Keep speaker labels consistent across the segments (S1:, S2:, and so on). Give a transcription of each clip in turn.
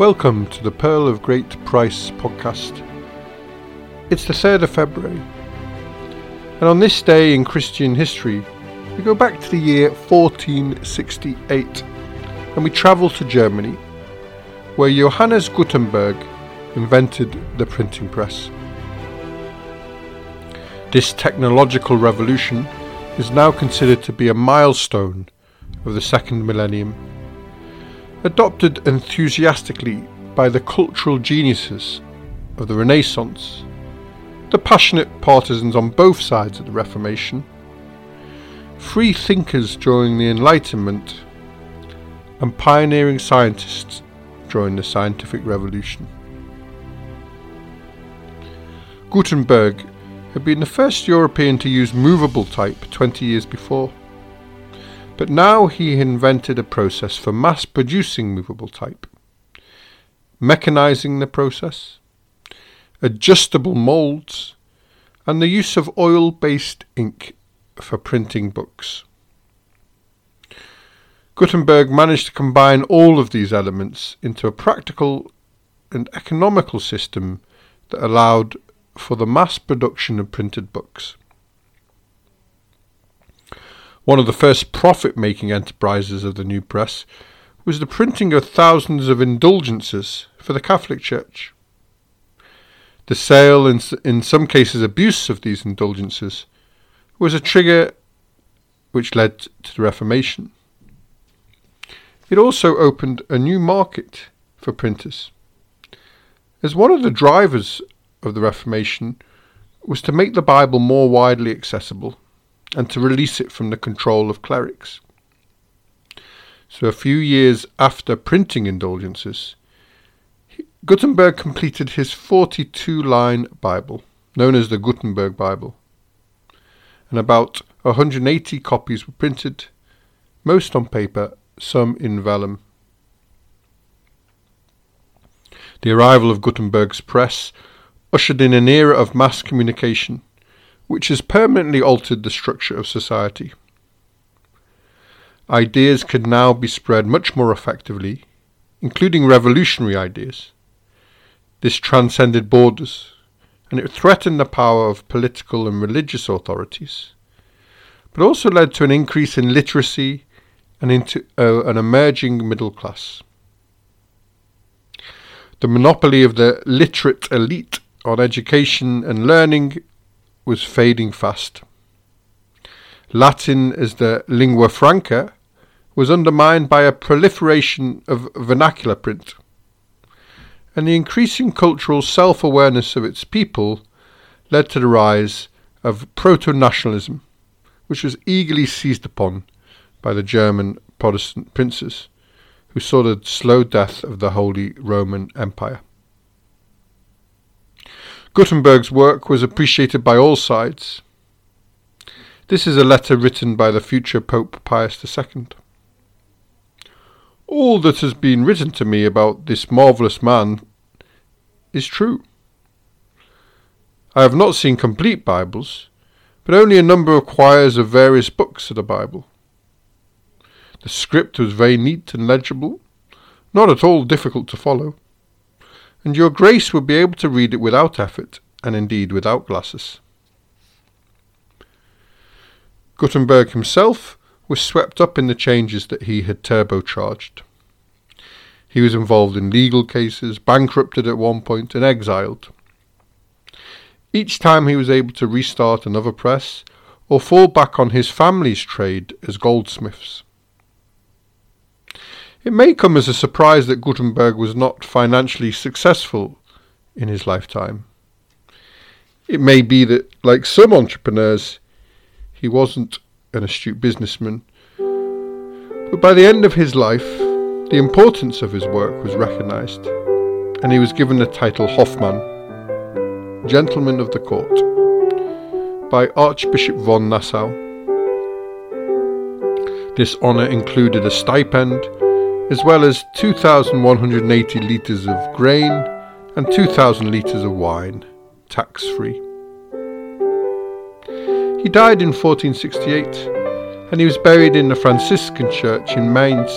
S1: Welcome to the Pearl of Great Price podcast. It's the 3rd of February, and on this day in Christian history, we go back to the year 1468 and we travel to Germany, where Johannes Gutenberg invented the printing press. This technological revolution is now considered to be a milestone of the second millennium adopted enthusiastically by the cultural geniuses of the Renaissance, the passionate partisans on both sides of the Reformation, free thinkers during the Enlightenment, and pioneering scientists during the scientific revolution. Gutenberg had been the first European to use movable type 20 years before. But now he invented a process for mass producing movable type, mechanizing the process, adjustable molds, and the use of oil based ink for printing books. Gutenberg managed to combine all of these elements into a practical and economical system that allowed for the mass production of printed books. One of the first profit making enterprises of the new press was the printing of thousands of indulgences for the Catholic Church. The sale and, in some cases, abuse of these indulgences was a trigger which led to the Reformation. It also opened a new market for printers. As one of the drivers of the Reformation was to make the Bible more widely accessible and to release it from the control of clerics. So, a few years after printing indulgences, Gutenberg completed his 42 line Bible, known as the Gutenberg Bible, and about 180 copies were printed, most on paper, some in vellum. The arrival of Gutenberg's press ushered in an era of mass communication which has permanently altered the structure of society. Ideas could now be spread much more effectively, including revolutionary ideas. This transcended borders, and it threatened the power of political and religious authorities, but also led to an increase in literacy and into uh, an emerging middle class. The monopoly of the literate elite on education and learning was fading fast. Latin as the lingua franca was undermined by a proliferation of vernacular print, and the increasing cultural self awareness of its people led to the rise of proto nationalism, which was eagerly seized upon by the German Protestant princes, who saw the slow death of the Holy Roman Empire. Gutenberg's work was appreciated by all sides. This is a letter written by the future Pope Pius II. All that has been written to me about this marvellous man is true. I have not seen complete Bibles, but only a number of quires of various books of the Bible. The script was very neat and legible, not at all difficult to follow and your grace would be able to read it without effort, and indeed without glasses. Gutenberg himself was swept up in the changes that he had turbocharged. He was involved in legal cases, bankrupted at one point, and exiled. Each time he was able to restart another press or fall back on his family's trade as goldsmiths. It may come as a surprise that Gutenberg was not financially successful in his lifetime. It may be that, like some entrepreneurs, he wasn't an astute businessman. But by the end of his life, the importance of his work was recognized, and he was given the title Hofmann, Gentleman of the Court, by Archbishop von Nassau. This honour included a stipend as well as 2,180 litres of grain and 2,000 litres of wine, tax free. He died in 1468 and he was buried in the Franciscan church in Mainz,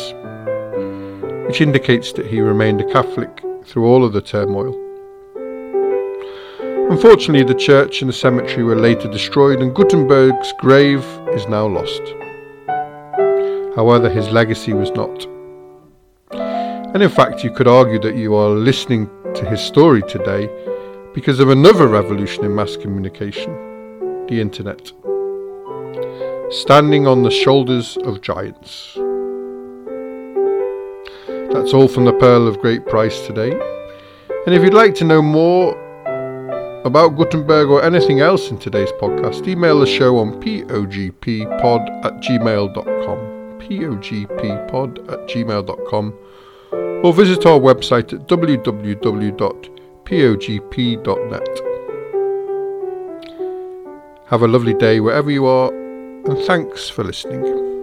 S1: which indicates that he remained a Catholic through all of the turmoil. Unfortunately, the church and the cemetery were later destroyed, and Gutenberg's grave is now lost. However, his legacy was not. And in fact, you could argue that you are listening to his story today because of another revolution in mass communication the internet. Standing on the shoulders of giants. That's all from the Pearl of Great Price today. And if you'd like to know more about Gutenberg or anything else in today's podcast, email the show on pogppod at gmail.com. pogppod at gmail.com or visit our website at www.pogp.net. Have a lovely day wherever you are, and thanks for listening.